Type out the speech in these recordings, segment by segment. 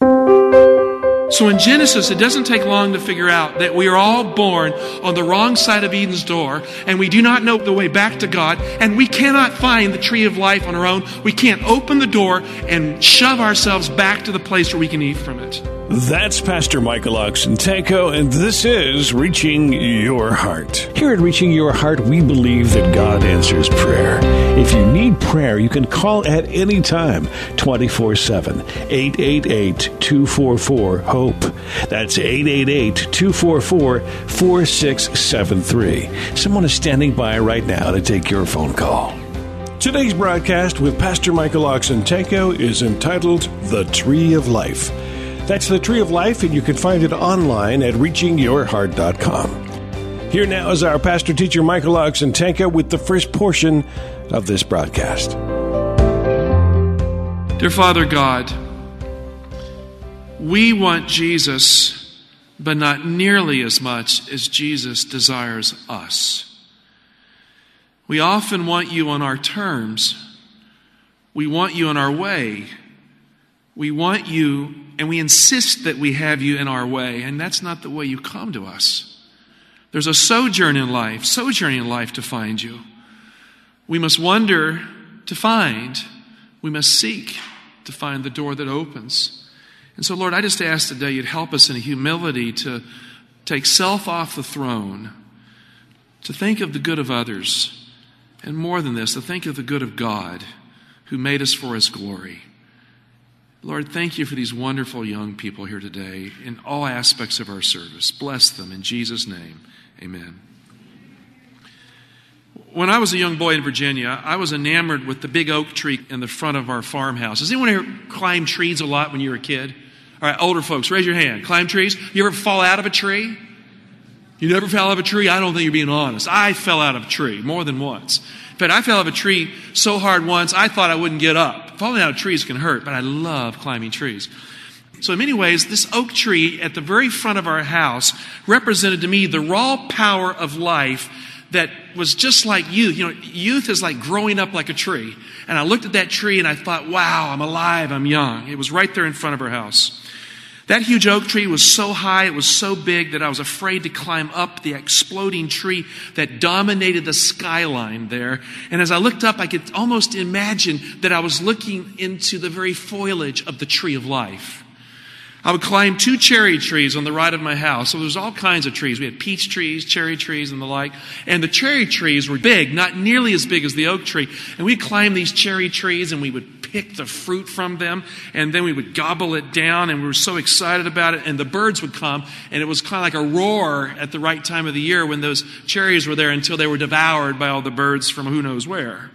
So in Genesis, it doesn't take long to figure out that we are all born on the wrong side of Eden's door, and we do not know the way back to God, and we cannot find the tree of life on our own. We can't open the door and shove ourselves back to the place where we can eat from it. That's Pastor Michael Oxentenko, and this is Reaching Your Heart. Here at Reaching Your Heart, we believe that God answers prayer. If you need prayer, you can call at any time, 24 7, 888 244 HOPE. That's 888 244 4673. Someone is standing by right now to take your phone call. Today's broadcast with Pastor Michael Oxentenko is entitled The Tree of Life. That's the Tree of Life, and you can find it online at reachingyourheart.com. Here now is our pastor teacher Michael Oxentenko with the first portion of this broadcast. Dear Father God, we want Jesus, but not nearly as much as Jesus desires us. We often want you on our terms. We want you in our way. We want you and we insist that we have you in our way, and that's not the way you come to us. There's a sojourn in life, sojourning in life to find you. We must wonder to find, we must seek to find the door that opens. And so, Lord, I just ask today you'd help us in humility to take self off the throne, to think of the good of others, and more than this, to think of the good of God who made us for his glory. Lord, thank you for these wonderful young people here today in all aspects of our service. Bless them in Jesus' name. Amen. When I was a young boy in Virginia, I was enamored with the big oak tree in the front of our farmhouse. Does anyone here climb trees a lot when you were a kid? All right, older folks, raise your hand. Climb trees? You ever fall out of a tree? You never fell out of a tree? I don't think you're being honest. I fell out of a tree more than once. In fact, I fell out of a tree so hard once, I thought I wouldn't get up. Falling out of trees can hurt, but I love climbing trees. So, in many ways, this oak tree at the very front of our house represented to me the raw power of life that was just like youth. You know, youth is like growing up like a tree. And I looked at that tree and I thought, wow, I'm alive, I'm young. It was right there in front of our house. That huge oak tree was so high, it was so big that I was afraid to climb up the exploding tree that dominated the skyline there. And as I looked up, I could almost imagine that I was looking into the very foliage of the tree of life. I would climb two cherry trees on the right of my house. So there was all kinds of trees. We had peach trees, cherry trees, and the like. And the cherry trees were big, not nearly as big as the oak tree. And we'd climb these cherry trees and we would pick the fruit from them. And then we would gobble it down and we were so excited about it. And the birds would come and it was kind of like a roar at the right time of the year when those cherries were there until they were devoured by all the birds from who knows where.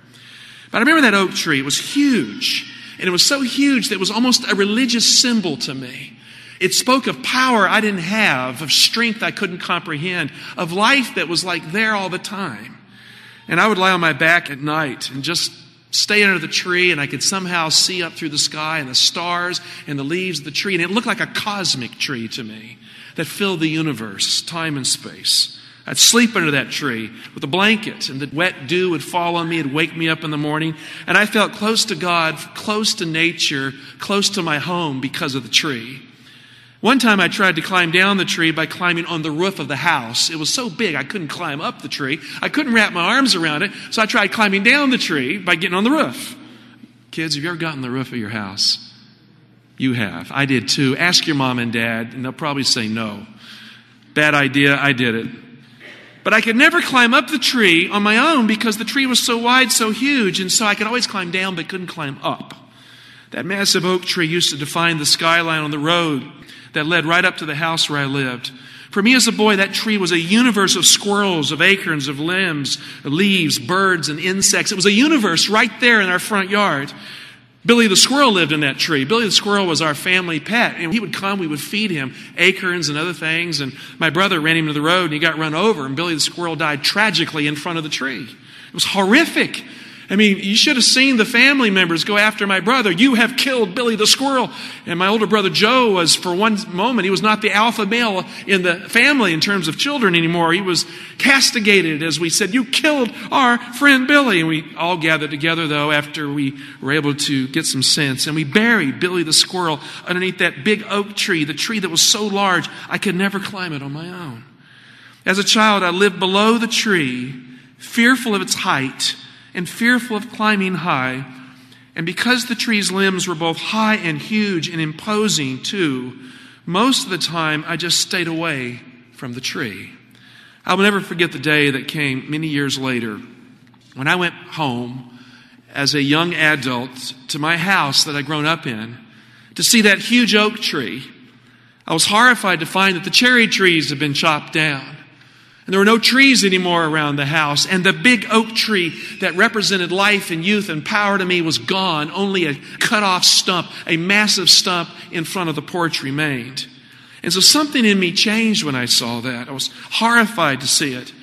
But I remember that oak tree. It was huge. And it was so huge that it was almost a religious symbol to me. It spoke of power I didn't have, of strength I couldn't comprehend, of life that was like there all the time. And I would lie on my back at night and just stay under the tree, and I could somehow see up through the sky and the stars and the leaves of the tree. And it looked like a cosmic tree to me that filled the universe, time and space. I'd sleep under that tree with a blanket, and the wet dew would fall on me and wake me up in the morning. And I felt close to God, close to nature, close to my home because of the tree. One time I tried to climb down the tree by climbing on the roof of the house. It was so big I couldn't climb up the tree. I couldn't wrap my arms around it, so I tried climbing down the tree by getting on the roof. Kids, have you ever gotten the roof of your house? You have. I did too. Ask your mom and dad, and they'll probably say no. Bad idea, I did it. But I could never climb up the tree on my own because the tree was so wide, so huge, and so I could always climb down but couldn't climb up. That massive oak tree used to define the skyline on the road that led right up to the house where I lived. For me as a boy, that tree was a universe of squirrels, of acorns, of limbs, of leaves, birds, and insects. It was a universe right there in our front yard. Billy the squirrel lived in that tree. Billy the squirrel was our family pet. And he would come, we would feed him acorns and other things. And my brother ran him to the road and he got run over. And Billy the squirrel died tragically in front of the tree. It was horrific. I mean, you should have seen the family members go after my brother. You have killed Billy the squirrel. And my older brother Joe was, for one moment, he was not the alpha male in the family in terms of children anymore. He was castigated as we said, You killed our friend Billy. And we all gathered together, though, after we were able to get some sense. And we buried Billy the squirrel underneath that big oak tree, the tree that was so large I could never climb it on my own. As a child, I lived below the tree, fearful of its height and fearful of climbing high. And because the tree's limbs were both high and huge and imposing too, most of the time I just stayed away from the tree. I will never forget the day that came many years later when I went home as a young adult to my house that I'd grown up in to see that huge oak tree. I was horrified to find that the cherry trees had been chopped down. And there were no trees anymore around the house. And the big oak tree that represented life and youth and power to me was gone. Only a cut off stump, a massive stump in front of the porch remained. And so something in me changed when I saw that. I was horrified to see it.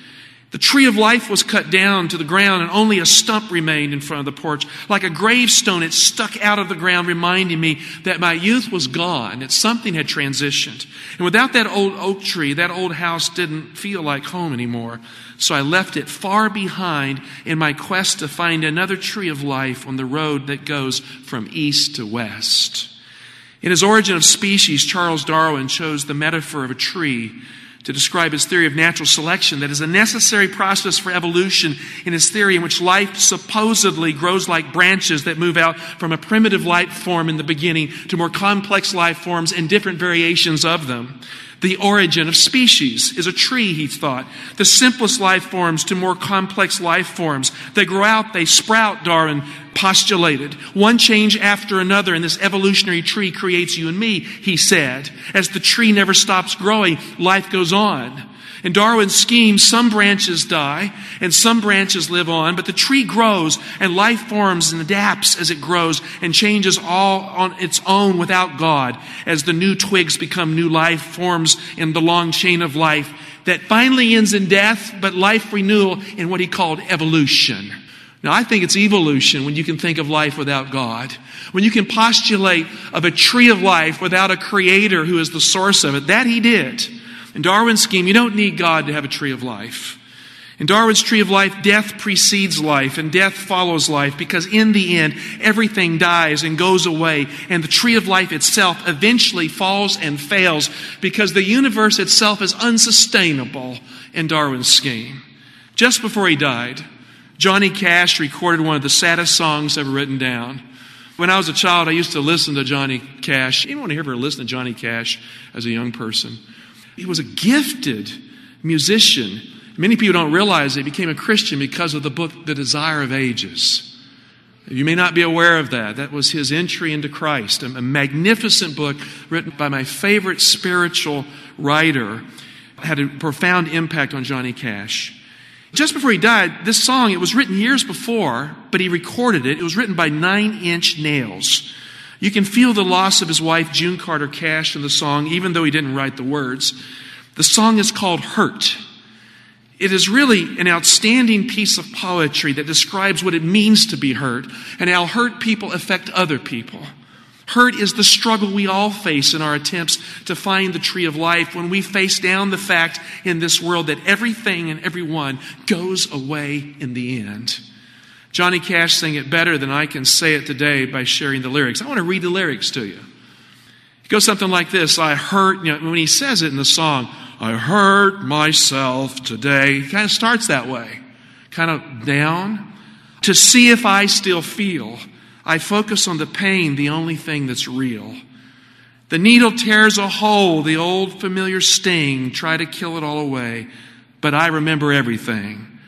The tree of life was cut down to the ground and only a stump remained in front of the porch. Like a gravestone, it stuck out of the ground, reminding me that my youth was gone, that something had transitioned. And without that old oak tree, that old house didn't feel like home anymore. So I left it far behind in my quest to find another tree of life on the road that goes from east to west. In his Origin of Species, Charles Darwin chose the metaphor of a tree to describe his theory of natural selection that is a necessary process for evolution in his theory in which life supposedly grows like branches that move out from a primitive life form in the beginning to more complex life forms and different variations of them. The origin of species is a tree, he thought. The simplest life forms to more complex life forms. They grow out, they sprout, Darwin postulated. One change after another, and this evolutionary tree creates you and me, he said. As the tree never stops growing, life goes on. In Darwin's scheme, some branches die and some branches live on, but the tree grows and life forms and adapts as it grows and changes all on its own without God as the new twigs become new life forms in the long chain of life that finally ends in death, but life renewal in what he called evolution. Now, I think it's evolution when you can think of life without God. When you can postulate of a tree of life without a creator who is the source of it. That he did. In Darwin's scheme, you don't need God to have a tree of life. In Darwin's tree of life, death precedes life and death follows life because in the end, everything dies and goes away. And the tree of life itself eventually falls and fails because the universe itself is unsustainable in Darwin's scheme. Just before he died, Johnny Cash recorded one of the saddest songs ever written down. When I was a child, I used to listen to Johnny Cash. Anyone ever listen to Johnny Cash as a young person? He was a gifted musician. Many people don't realize he became a Christian because of the book, The Desire of Ages. You may not be aware of that. That was his entry into Christ, a magnificent book written by my favorite spiritual writer. Had a profound impact on Johnny Cash. Just before he died, this song, it was written years before, but he recorded it. It was written by nine inch nails. You can feel the loss of his wife, June Carter Cash, in the song, even though he didn't write the words. The song is called Hurt. It is really an outstanding piece of poetry that describes what it means to be hurt and how hurt people affect other people. Hurt is the struggle we all face in our attempts to find the tree of life when we face down the fact in this world that everything and everyone goes away in the end. Johnny Cash sang it better than I can say it today by sharing the lyrics. I want to read the lyrics to you. It goes something like this I hurt, you know, when he says it in the song, I hurt myself today. He kind of starts that way, kind of down, to see if I still feel. I focus on the pain, the only thing that's real. The needle tears a hole, the old familiar sting, try to kill it all away, but I remember everything.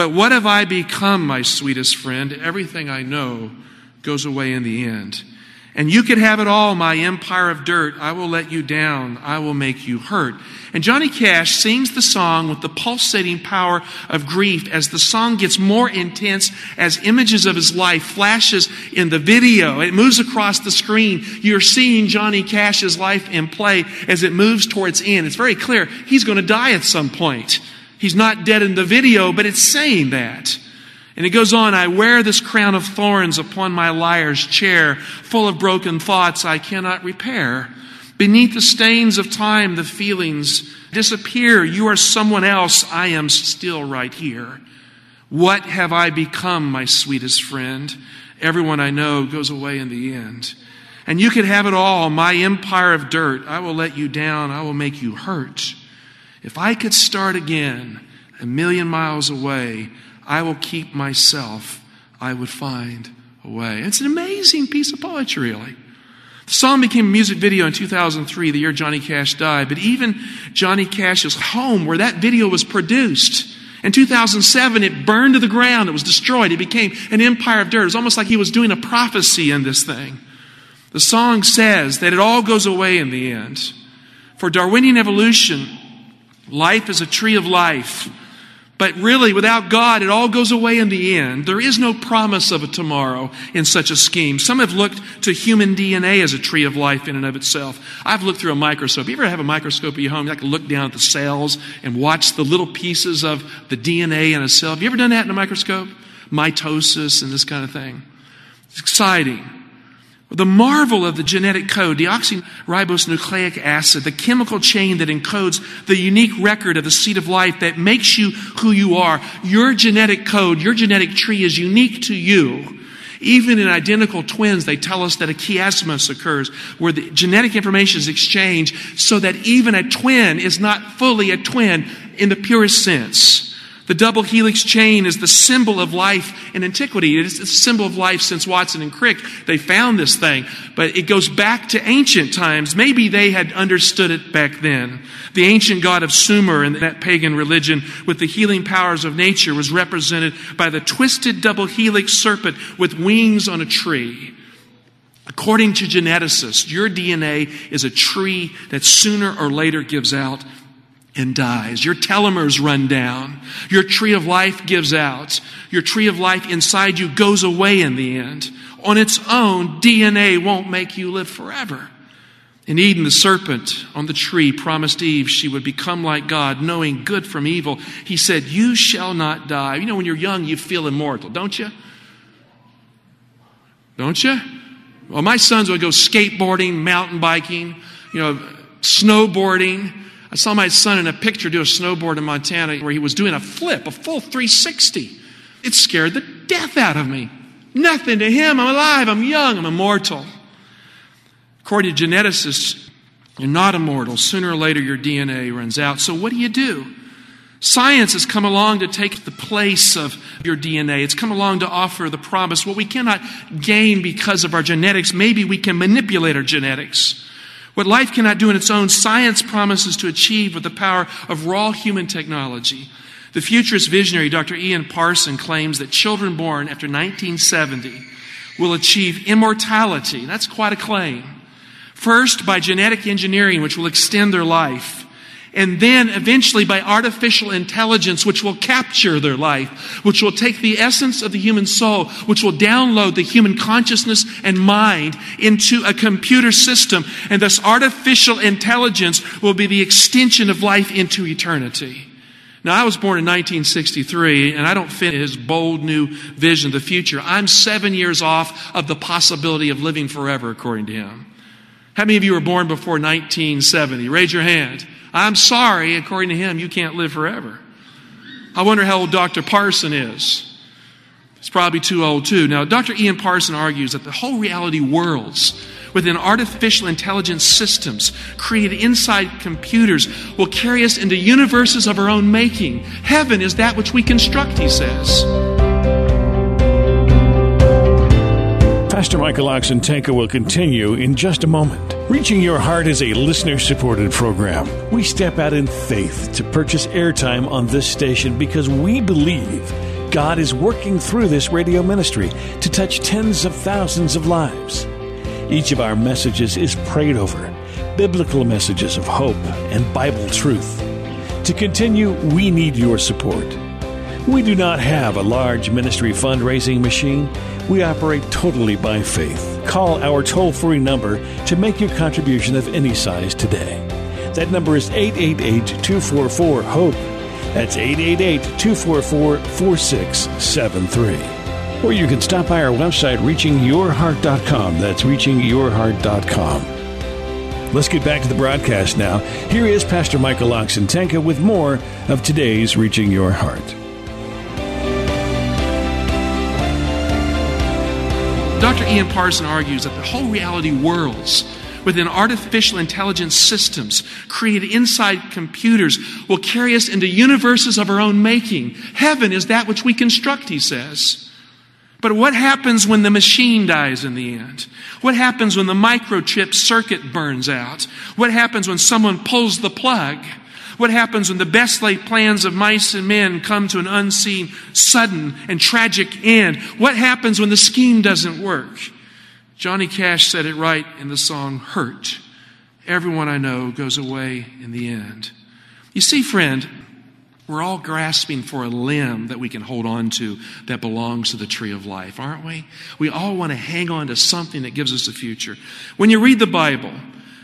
But what have I become, my sweetest friend? Everything I know goes away in the end. And you could have it all, my empire of dirt. I will let you down. I will make you hurt. And Johnny Cash sings the song with the pulsating power of grief as the song gets more intense as images of his life flashes in the video. It moves across the screen. You're seeing Johnny Cash's life in play as it moves towards end. It's very clear he's going to die at some point. He's not dead in the video, but it's saying that. And it goes on, I wear this crown of thorns upon my liar's chair, full of broken thoughts I cannot repair. Beneath the stains of time, the feelings disappear. You are someone else. I am still right here. What have I become, my sweetest friend? Everyone I know goes away in the end. And you could have it all, my empire of dirt. I will let you down. I will make you hurt. If I could start again a million miles away, I will keep myself, I would find a way. It's an amazing piece of poetry, really. The song became a music video in 2003, the year Johnny Cash died, but even Johnny Cash's home where that video was produced, in 2007, it burned to the ground. It was destroyed. It became an empire of dirt. It was almost like he was doing a prophecy in this thing. The song says that it all goes away in the end. For Darwinian evolution, life is a tree of life. But really, without God, it all goes away in the end. There is no promise of a tomorrow in such a scheme. Some have looked to human DNA as a tree of life in and of itself. I've looked through a microscope. You ever have a microscope at your home? You can look down at the cells and watch the little pieces of the DNA in a cell. Have you ever done that in a microscope? Mitosis and this kind of thing. It's exciting. The marvel of the genetic code, deoxyribonucleic acid, the chemical chain that encodes the unique record of the seed of life that makes you who you are. Your genetic code, your genetic tree is unique to you. Even in identical twins, they tell us that a chiasmus occurs where the genetic information is exchanged so that even a twin is not fully a twin in the purest sense. The double helix chain is the symbol of life in antiquity. It is a symbol of life since Watson and Crick. They found this thing, but it goes back to ancient times. Maybe they had understood it back then. The ancient god of Sumer in that pagan religion with the healing powers of nature was represented by the twisted double helix serpent with wings on a tree. According to geneticists, your DNA is a tree that sooner or later gives out and dies. Your telomeres run down. Your tree of life gives out. Your tree of life inside you goes away in the end. On its own, DNA won't make you live forever. In Eden, the serpent on the tree promised Eve she would become like God, knowing good from evil. He said, You shall not die. You know, when you're young, you feel immortal, don't you? Don't you? Well, my sons would go skateboarding, mountain biking, you know, snowboarding. I saw my son in a picture do a snowboard in Montana where he was doing a flip, a full 360. It scared the death out of me. Nothing to him. I'm alive. I'm young. I'm immortal. According to geneticists, you're not immortal. Sooner or later, your DNA runs out. So, what do you do? Science has come along to take the place of your DNA. It's come along to offer the promise. What we cannot gain because of our genetics, maybe we can manipulate our genetics. What life cannot do on its own, science promises to achieve with the power of raw human technology. The futurist visionary Dr. Ian Parson claims that children born after 1970 will achieve immortality. That's quite a claim. First, by genetic engineering, which will extend their life and then eventually by artificial intelligence, which will capture their life, which will take the essence of the human soul, which will download the human consciousness and mind into a computer system. And thus artificial intelligence will be the extension of life into eternity. Now, I was born in 1963, and I don't fit his bold new vision of the future. I'm seven years off of the possibility of living forever, according to him. How many of you were born before 1970? Raise your hand. I'm sorry, according to him, you can't live forever. I wonder how old Dr. Parson is. He's probably too old, too. Now, Dr. Ian Parson argues that the whole reality worlds within artificial intelligence systems created inside computers will carry us into universes of our own making. Heaven is that which we construct, he says. Pastor Michael Oxentenko will continue in just a moment. Reaching Your Heart is a listener supported program. We step out in faith to purchase airtime on this station because we believe God is working through this radio ministry to touch tens of thousands of lives. Each of our messages is prayed over, biblical messages of hope and Bible truth. To continue, we need your support. We do not have a large ministry fundraising machine. We operate totally by faith. Call our toll free number to make your contribution of any size today. That number is 888 244 HOPE. That's 888 244 4673. Or you can stop by our website, reachingyourheart.com. That's reachingyourheart.com. Let's get back to the broadcast now. Here is Pastor Michael Oxentenko with more of today's Reaching Your Heart. Dr. Ian Parson argues that the whole reality worlds within artificial intelligence systems created inside computers will carry us into universes of our own making. Heaven is that which we construct, he says. But what happens when the machine dies in the end? What happens when the microchip circuit burns out? What happens when someone pulls the plug? What happens when the best laid plans of mice and men come to an unseen, sudden, and tragic end? What happens when the scheme doesn't work? Johnny Cash said it right in the song Hurt. Everyone I know goes away in the end. You see, friend, we're all grasping for a limb that we can hold on to that belongs to the tree of life, aren't we? We all want to hang on to something that gives us a future. When you read the Bible,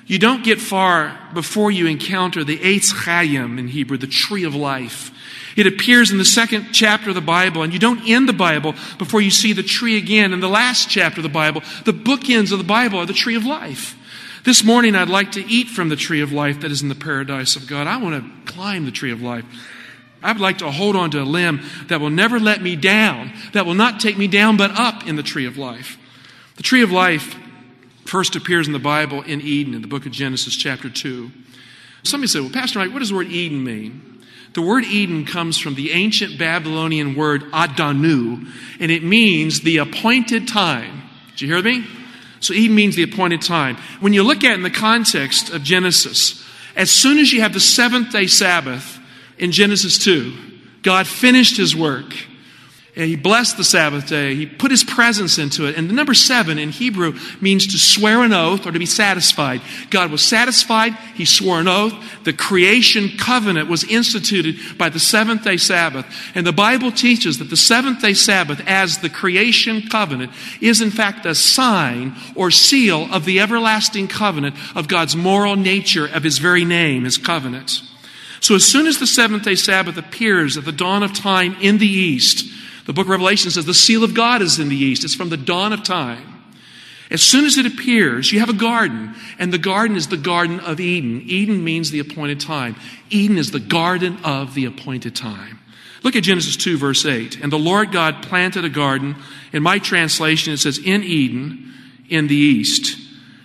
you don't get far before you encounter the Eitz Chaim in Hebrew, the tree of life. It appears in the second chapter of the Bible, and you don't end the Bible before you see the tree again. In the last chapter of the Bible, the bookends of the Bible are the tree of life. This morning, I'd like to eat from the tree of life that is in the paradise of God. I want to climb the tree of life. I'd like to hold on to a limb that will never let me down, that will not take me down but up in the tree of life. The tree of life first appears in the Bible in Eden, in the book of Genesis, chapter 2. Somebody said, Well, Pastor Mike, what does the word Eden mean? The word Eden comes from the ancient Babylonian word Adanu, and it means the appointed time. Did you hear me? So Eden means the appointed time. When you look at it in the context of Genesis, as soon as you have the seventh day Sabbath, in Genesis 2. God finished his work. And he blessed the Sabbath day. He put his presence into it. And the number seven in Hebrew means to swear an oath or to be satisfied. God was satisfied. He swore an oath. The creation covenant was instituted by the seventh day Sabbath. And the Bible teaches that the seventh day Sabbath, as the creation covenant, is in fact a sign or seal of the everlasting covenant of God's moral nature of his very name, his covenant. So as soon as the seventh day Sabbath appears at the dawn of time in the east, the book of Revelation says the seal of God is in the east. It's from the dawn of time. As soon as it appears, you have a garden, and the garden is the Garden of Eden. Eden means the appointed time. Eden is the garden of the appointed time. Look at Genesis 2, verse 8. And the Lord God planted a garden. In my translation, it says, in Eden, in the east.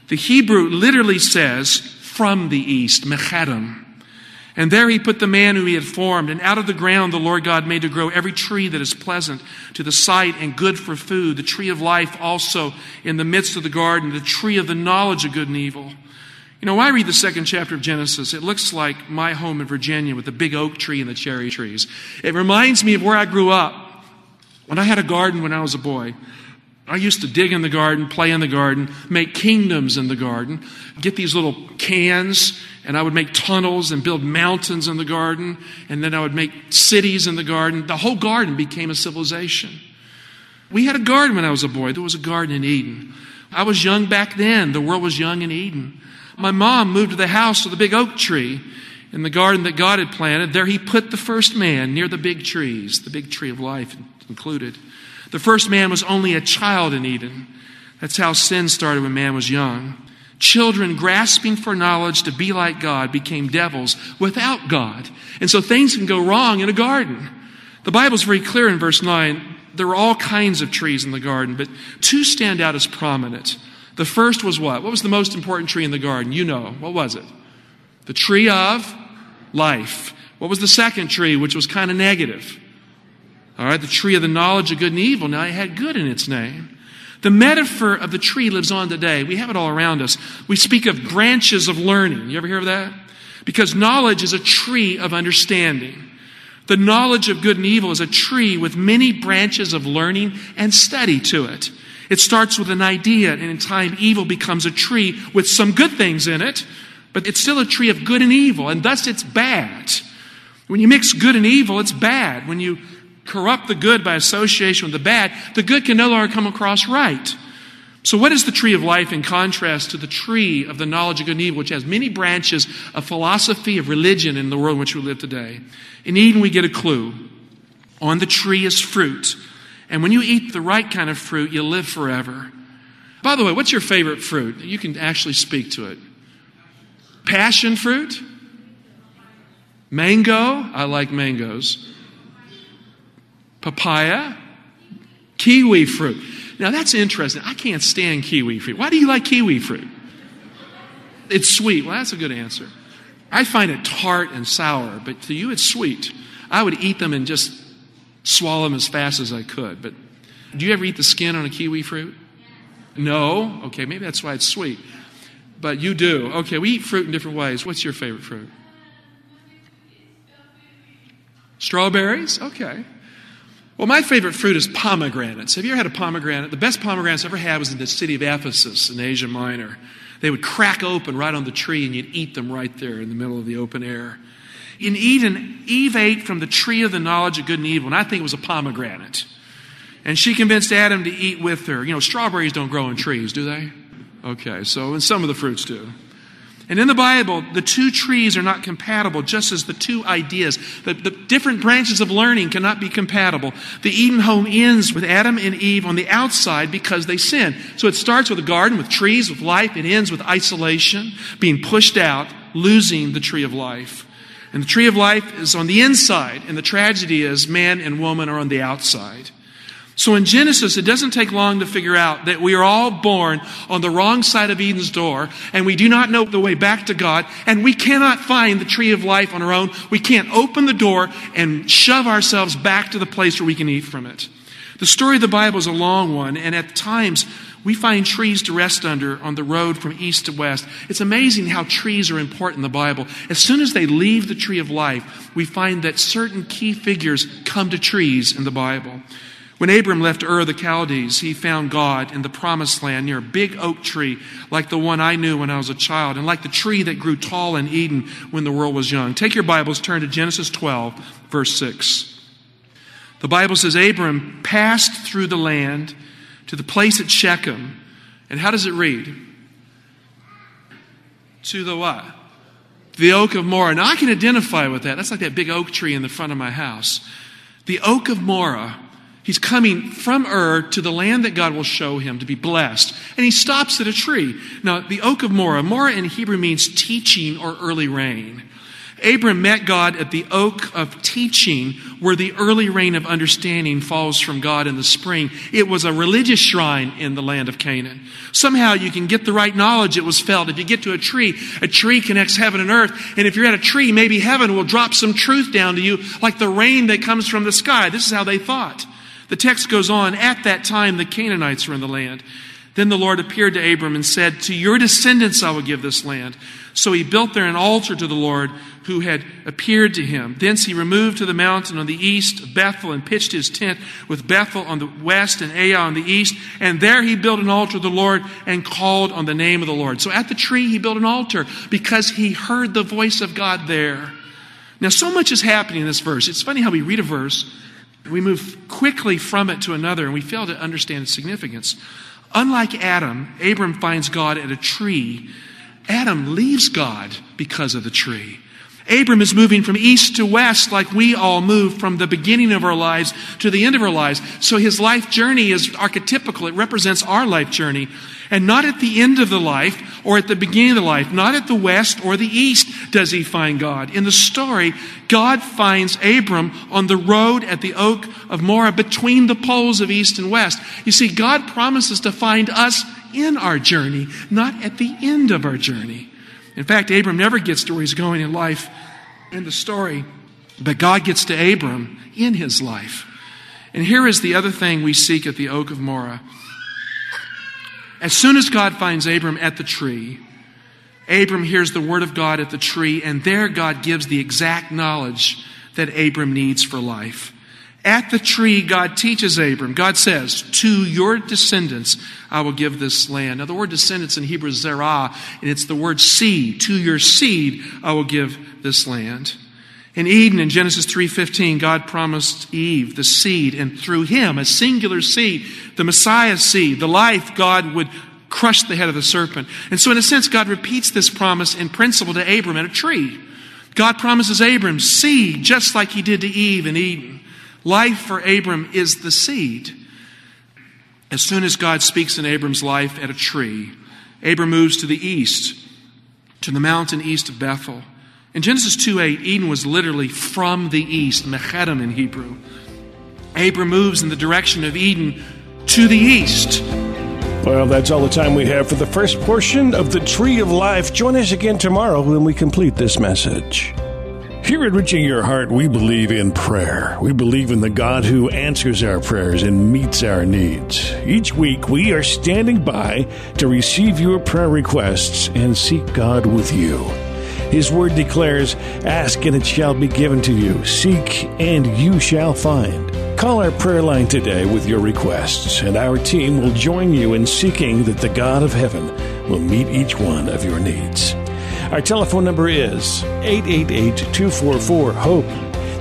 The Hebrew literally says, from the east, Mechadim. And there he put the man whom he had formed. And out of the ground the Lord God made to grow every tree that is pleasant to the sight and good for food, the tree of life also in the midst of the garden, the tree of the knowledge of good and evil. You know, when I read the second chapter of Genesis, it looks like my home in Virginia with the big oak tree and the cherry trees. It reminds me of where I grew up. When I had a garden when I was a boy, I used to dig in the garden, play in the garden, make kingdoms in the garden, get these little cans, and I would make tunnels and build mountains in the garden, and then I would make cities in the garden. The whole garden became a civilization. We had a garden when I was a boy. There was a garden in Eden. I was young back then. The world was young in Eden. My mom moved to the house with a big oak tree in the garden that God had planted. There he put the first man near the big trees, the big tree of life included. The first man was only a child in Eden. That's how sin started when man was young. Children grasping for knowledge to be like God became devils without God. And so things can go wrong in a garden. The Bible's very clear in verse 9. There were all kinds of trees in the garden, but two stand out as prominent. The first was what? What was the most important tree in the garden? You know. What was it? The tree of life. What was the second tree, which was kind of negative? All right, the tree of the knowledge of good and evil. Now it had good in its name. The metaphor of the tree lives on today. We have it all around us. We speak of branches of learning. You ever hear of that? Because knowledge is a tree of understanding. The knowledge of good and evil is a tree with many branches of learning and study to it. It starts with an idea, and in time, evil becomes a tree with some good things in it, but it's still a tree of good and evil, and thus it's bad. When you mix good and evil, it's bad. When you corrupt the good by association with the bad, the good can no longer come across right. So, what is the tree of life in contrast to the tree of the knowledge of good and evil, which has many branches of philosophy, of religion in the world in which we live today? In Eden, we get a clue. On the tree is fruit. And when you eat the right kind of fruit, you live forever. By the way, what's your favorite fruit? You can actually speak to it. Passion fruit? Mango? I like mangoes. Papaya? Kiwi fruit. Now that's interesting. I can't stand kiwi fruit. Why do you like kiwi fruit? It's sweet. Well, that's a good answer. I find it tart and sour, but to you it's sweet. I would eat them and just swallow them as fast as I could. But do you ever eat the skin on a kiwi fruit? No? Okay, maybe that's why it's sweet. But you do. Okay, we eat fruit in different ways. What's your favorite fruit? Strawberries? Okay. Well, my favorite fruit is pomegranates. Have you ever had a pomegranate? The best pomegranates I ever had was in the city of Ephesus in Asia Minor. They would crack open right on the tree and you'd eat them right there in the middle of the open air. In Eden, Eve ate from the tree of the knowledge of good and evil, and I think it was a pomegranate. And she convinced Adam to eat with her. You know, strawberries don't grow on trees, do they? Okay, so and some of the fruits do. And in the Bible, the two trees are not compatible, just as the two ideas. The, the, different branches of learning cannot be compatible. The Eden home ends with Adam and Eve on the outside because they sin. So it starts with a garden, with trees, with life. It ends with isolation, being pushed out, losing the tree of life. And the tree of life is on the inside, and the tragedy is man and woman are on the outside. So in Genesis, it doesn't take long to figure out that we are all born on the wrong side of Eden's door, and we do not know the way back to God, and we cannot find the tree of life on our own. We can't open the door and shove ourselves back to the place where we can eat from it. The story of the Bible is a long one, and at times we find trees to rest under on the road from east to west. It's amazing how trees are important in the Bible. As soon as they leave the tree of life, we find that certain key figures come to trees in the Bible. When Abram left Ur of the Chaldees, he found God in the promised land near a big oak tree like the one I knew when I was a child and like the tree that grew tall in Eden when the world was young. Take your Bibles, turn to Genesis 12, verse 6. The Bible says Abram passed through the land to the place at Shechem. And how does it read? To the what? The oak of Moreh. Now I can identify with that. That's like that big oak tree in the front of my house. The oak of Moreh He's coming from Ur to the land that God will show him to be blessed. And he stops at a tree. Now, the oak of Moreh, Moreh in Hebrew means teaching or early rain. Abram met God at the oak of teaching, where the early rain of understanding falls from God in the spring. It was a religious shrine in the land of Canaan. Somehow you can get the right knowledge, it was felt. If you get to a tree, a tree connects heaven and earth. And if you're at a tree, maybe heaven will drop some truth down to you, like the rain that comes from the sky. This is how they thought. The text goes on, at that time the Canaanites were in the land. Then the Lord appeared to Abram and said, To your descendants I will give this land. So he built there an altar to the Lord who had appeared to him. Thence he removed to the mountain on the east of Bethel and pitched his tent with Bethel on the west and Ai on the east. And there he built an altar to the Lord and called on the name of the Lord. So at the tree he built an altar because he heard the voice of God there. Now so much is happening in this verse. It's funny how we read a verse we move quickly from it to another and we fail to understand its significance. Unlike Adam, Abram finds God at a tree. Adam leaves God because of the tree. Abram is moving from east to west like we all move from the beginning of our lives to the end of our lives. So his life journey is archetypical. It represents our life journey. And not at the end of the life or at the beginning of the life, not at the west or the east does he find God. In the story, God finds Abram on the road at the oak of Moreh between the poles of east and west. You see, God promises to find us in our journey, not at the end of our journey. In fact, Abram never gets to where he's going in life in the story, but God gets to Abram in his life. And here is the other thing we seek at the oak of Moreh. As soon as God finds Abram at the tree, Abram hears the word of God at the tree, and there God gives the exact knowledge that Abram needs for life. At the tree, God teaches Abram. God says, To your descendants I will give this land. Now, the word descendants in Hebrew is zerah, and it's the word seed. To your seed I will give this land. In Eden, in Genesis 3.15, God promised Eve the seed, and through him, a singular seed, the Messiah seed, the life God would crush the head of the serpent. And so, in a sense, God repeats this promise in principle to Abram at a tree. God promises Abram seed, just like he did to Eve in Eden. Life for Abram is the seed. As soon as God speaks in Abram's life at a tree, Abram moves to the east, to the mountain east of Bethel. In Genesis 2 8, Eden was literally from the east, Mechedem in Hebrew. Abram moves in the direction of Eden to the east. Well, that's all the time we have for the first portion of the Tree of Life. Join us again tomorrow when we complete this message. Here at Reaching Your Heart, we believe in prayer. We believe in the God who answers our prayers and meets our needs. Each week, we are standing by to receive your prayer requests and seek God with you. His word declares, Ask and it shall be given to you, seek and you shall find. Call our prayer line today with your requests, and our team will join you in seeking that the God of heaven will meet each one of your needs. Our telephone number is 888 244 HOPE.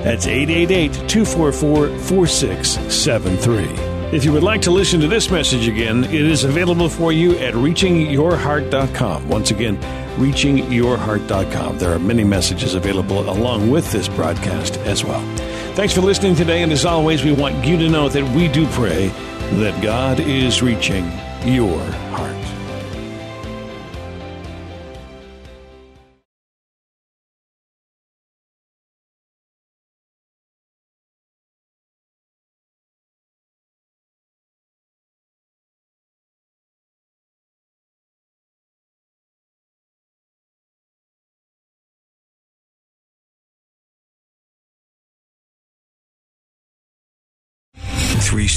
That's 888 244 4673. If you would like to listen to this message again, it is available for you at reachingyourheart.com. Once again, reachingyourheart.com. There are many messages available along with this broadcast as well. Thanks for listening today, and as always, we want you to know that we do pray that God is reaching your heart.